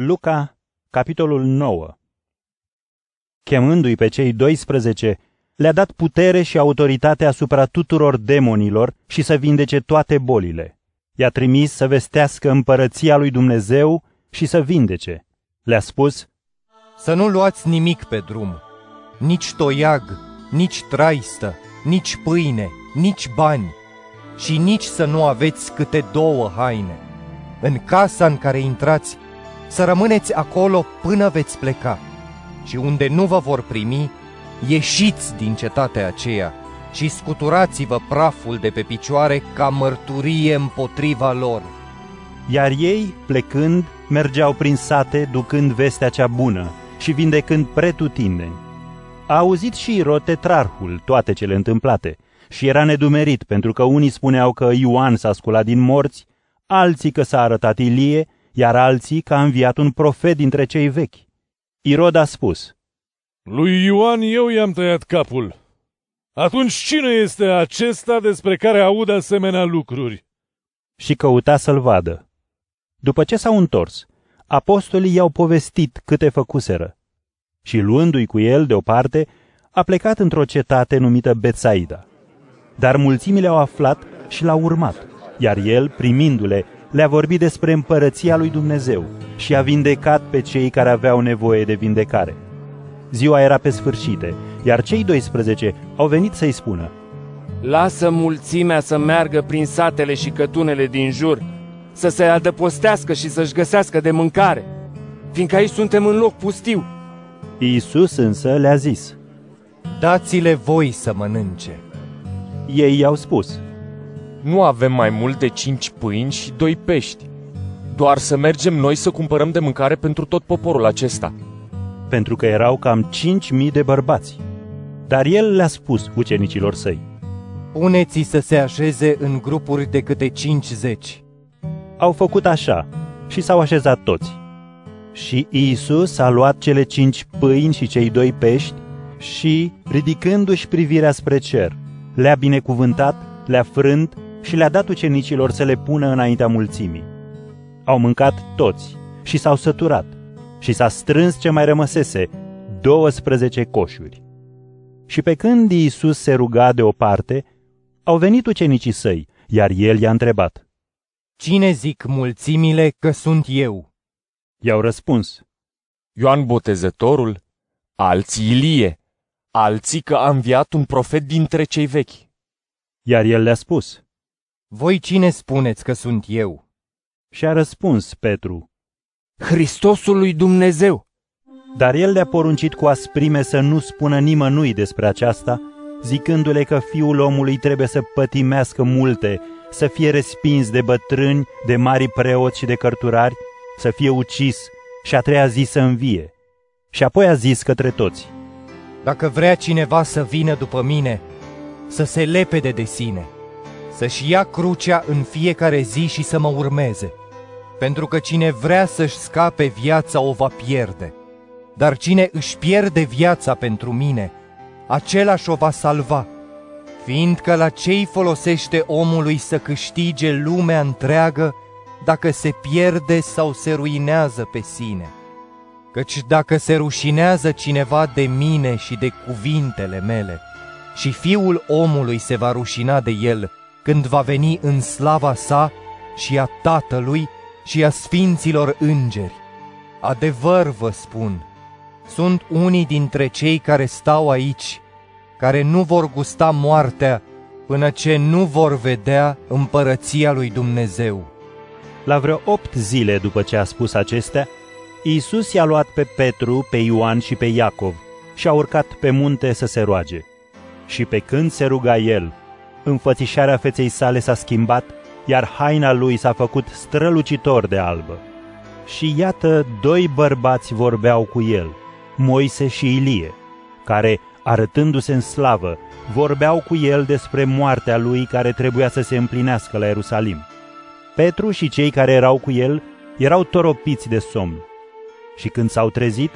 Luca, capitolul 9 Chemându-i pe cei 12, le-a dat putere și autoritate asupra tuturor demonilor și să vindece toate bolile. I-a trimis să vestească împărăția lui Dumnezeu și să vindece. Le-a spus, Să nu luați nimic pe drum, nici toiag, nici traistă, nici pâine, nici bani și nici să nu aveți câte două haine. În casa în care intrați, să rămâneți acolo până veți pleca. Și unde nu vă vor primi, ieșiți din cetatea aceea și scuturați-vă praful de pe picioare ca mărturie împotriva lor. Iar ei, plecând, mergeau prin sate ducând vestea cea bună și vindecând pretutindeni. A auzit și Irod tetrarhul toate cele întâmplate și era nedumerit pentru că unii spuneau că Ioan s-a sculat din morți, alții că s-a arătat Ilie, iar alții că a înviat un profet dintre cei vechi. Irod a spus, Lui Ioan eu i-am tăiat capul. Atunci cine este acesta despre care aud asemenea lucruri? și căuta să-l vadă. După ce s-au întors, apostolii i-au povestit câte făcuseră și luându-i cu el deoparte, a plecat într-o cetate numită Betsaida. Dar mulțimile au aflat și l-au urmat, iar el, primindu-le, le-a vorbit despre împărăția lui Dumnezeu și a vindecat pe cei care aveau nevoie de vindecare. Ziua era pe sfârșite, iar cei 12 au venit să-i spună, Lasă mulțimea să meargă prin satele și cătunele din jur, să se adăpostească și să-și găsească de mâncare, fiindcă aici suntem în loc pustiu. Iisus însă le-a zis. Dați-le voi să mănânce. Ei i-au spus, Nu avem mai mult de cinci pâini și doi pești. Doar să mergem noi să cumpărăm de mâncare pentru tot poporul acesta. pentru că erau cam cinci mii de bărbați. Dar el le-a spus ucenicilor săi. Puneți să se așeze în grupuri de câte 50. Au făcut așa și s-au așezat toți. Și Iisus a luat cele cinci pâini și cei doi pești și, ridicându-și privirea spre cer, le-a binecuvântat, le-a frânt și le-a dat ucenicilor să le pună înaintea mulțimii. Au mâncat toți și s-au săturat și s-a strâns ce mai rămăsese, 12 coșuri. Și pe când Iisus se ruga deoparte, au venit ucenicii săi, iar el i-a întrebat. Cine zic mulțimile că sunt eu? I-au răspuns, Ioan Botezătorul, alții Ilie, alții că a înviat un profet dintre cei vechi. iar el le-a spus. Voi cine spuneți că sunt eu? Și a răspuns Petru, Hristosul lui Dumnezeu! dar el le-a poruncit cu asprime să nu spună nimănui despre aceasta, zicându-le că fiul omului trebuie să pătimească multe, să fie respins de bătrâni, de mari preoți și de cărturari, să fie ucis și a treia zi să învie. Și apoi a zis către toți, Dacă vrea cineva să vină după mine, să se lepede de sine, să-și ia crucea în fiecare zi și să mă urmeze. Pentru că cine vrea să-și scape viața o va pierde, dar cine își pierde viața pentru mine, același o va salva. Fiindcă la ce-i folosește omului să câștige lumea întreagă dacă se pierde sau se ruinează pe sine? Căci dacă se rușinează cineva de mine și de cuvintele mele, și fiul omului se va rușina de el când va veni în slava sa și a tatălui și a sfinților îngeri. Adevăr vă spun, sunt unii dintre cei care stau aici, care nu vor gusta moartea până ce nu vor vedea împărăția lui Dumnezeu. La vreo opt zile după ce a spus acestea, Iisus i-a luat pe Petru, pe Ioan și pe Iacov și a urcat pe munte să se roage. Și pe când se ruga el, înfățișarea feței sale s-a schimbat, iar haina lui s-a făcut strălucitor de albă. Și iată, doi bărbați vorbeau cu el, Moise și Ilie, care, arătându-se în slavă, vorbeau cu el despre moartea lui care trebuia să se împlinească la Ierusalim. Petru și cei care erau cu el erau toropiți de somn. Și când s-au trezit,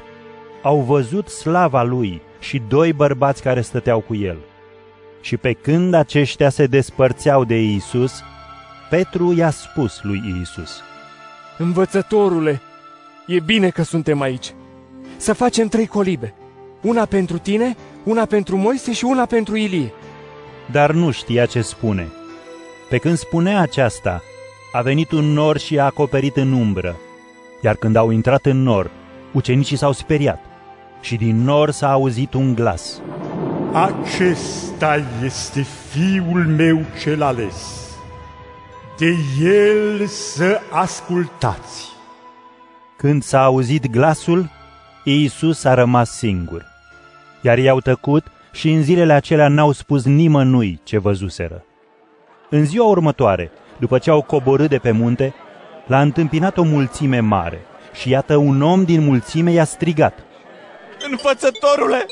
au văzut slava lui și doi bărbați care stăteau cu el. Și pe când aceștia se despărțeau de Iisus, Petru i-a spus lui Iisus, Învățătorule, E bine că suntem aici. Să facem trei colibe. Una pentru tine, una pentru Moise și una pentru Ilie. Dar nu știa ce spune. Pe când spunea aceasta, a venit un nor și a acoperit în umbră. Iar când au intrat în nor, ucenicii s-au speriat. Și din nor s-a auzit un glas. Acesta este fiul meu cel ales. De el să ascultați. Când s-a auzit glasul, Iisus a rămas singur. Iar i-au tăcut și în zilele acelea n-au spus nimănui ce văzuseră. În ziua următoare, după ce au coborât de pe munte, l-a întâmpinat o mulțime mare și iată un om din mulțime i-a strigat. Înfățătorule,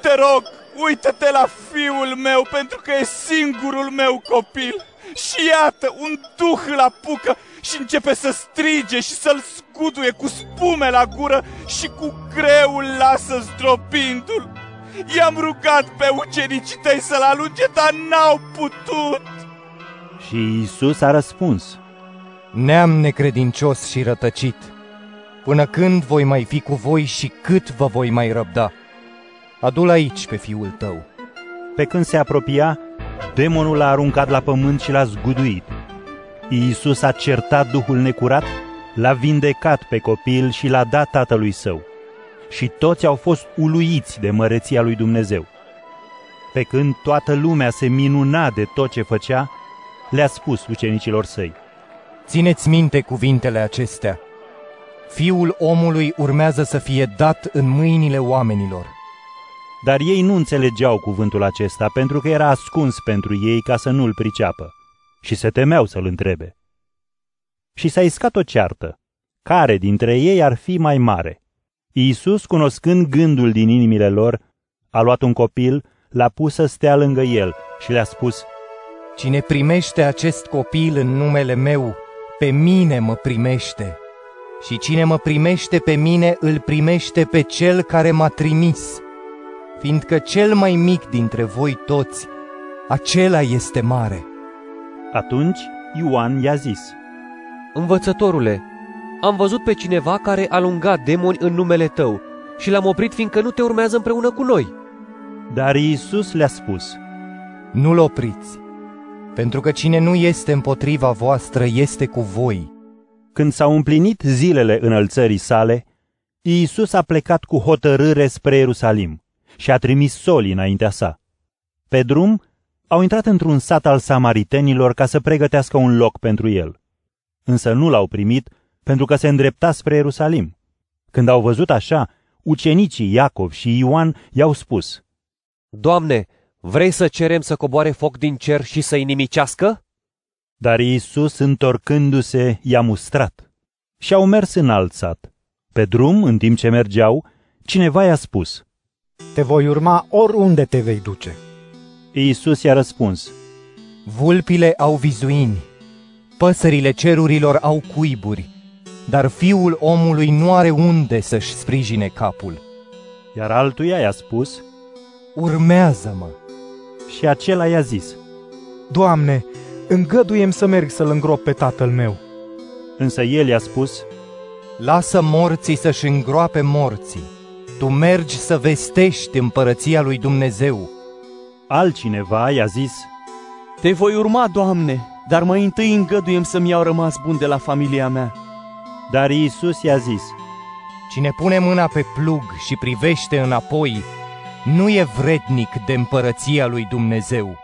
te rog, uită-te la fiul meu pentru că e singurul meu copil. Și iată, un duh îl apucă și începe să strige și să-l scuduie cu spume la gură și cu greu îl lasă zdrobindu-l. I-am rugat pe ucenicii tăi să-l alunge, dar n-au putut. Și Isus a răspuns. Neam necredincios și rătăcit, până când voi mai fi cu voi și cât vă voi mai răbda? Adu-l aici pe fiul tău. Pe când se apropia, demonul l-a aruncat la pământ și l-a zguduit. Iisus a certat Duhul necurat, l-a vindecat pe copil și l-a dat tatălui său. Și toți au fost uluiți de măreția lui Dumnezeu. Pe când toată lumea se minuna de tot ce făcea, le-a spus ucenicilor săi. Țineți minte cuvintele acestea. Fiul omului urmează să fie dat în mâinile oamenilor. Dar ei nu înțelegeau cuvântul acesta pentru că era ascuns pentru ei ca să nu-l priceapă și se temeau să-l întrebe. Și s-a iscat o ceartă. Care dintre ei ar fi mai mare? Iisus, cunoscând gândul din inimile lor, a luat un copil, l-a pus să stea lângă el și le-a spus, Cine primește acest copil în numele meu, pe mine mă primește. Și cine mă primește pe mine, îl primește pe cel care m-a trimis. Fiindcă cel mai mic dintre voi toți, acela este mare. Atunci Ioan i-a zis, Învățătorule, am văzut pe cineva care alunga demoni în numele tău și l-am oprit fiindcă nu te urmează împreună cu noi. Dar Iisus le-a spus, Nu-l opriți, pentru că cine nu este împotriva voastră este cu voi. Când s-au împlinit zilele înălțării sale, Iisus a plecat cu hotărâre spre Ierusalim și a trimis soli înaintea sa. Pe drum, au intrat într-un sat al samaritenilor ca să pregătească un loc pentru el. Însă nu l-au primit pentru că se îndrepta spre Ierusalim. Când au văzut așa, ucenicii Iacov și Ioan i-au spus, Doamne, vrei să cerem să coboare foc din cer și să-i nimicească? Dar Iisus, întorcându-se, i-a mustrat. Și au mers în alt sat. Pe drum, în timp ce mergeau, cineva i-a spus, Te voi urma oriunde te vei duce. Iisus i-a răspuns, Vulpile au vizuini, păsările cerurilor au cuiburi, dar fiul omului nu are unde să-și sprijine capul. iar altuia i-a spus, Urmează-mă! și acela i-a zis, Doamne, îngăduiem să merg să-l îngrop pe tatăl meu. însă el i-a spus, Lasă morții să-și îngroape morții. Tu mergi să vestești împărăția lui Dumnezeu. altcineva i-a zis, Te voi urma, Doamne, dar mai întâi îngăduiem să-mi iau rămas bun de la familia mea. dar Iisus i-a zis, Cine pune mâna pe plug și privește înapoi, nu e vrednic de împărăția lui Dumnezeu.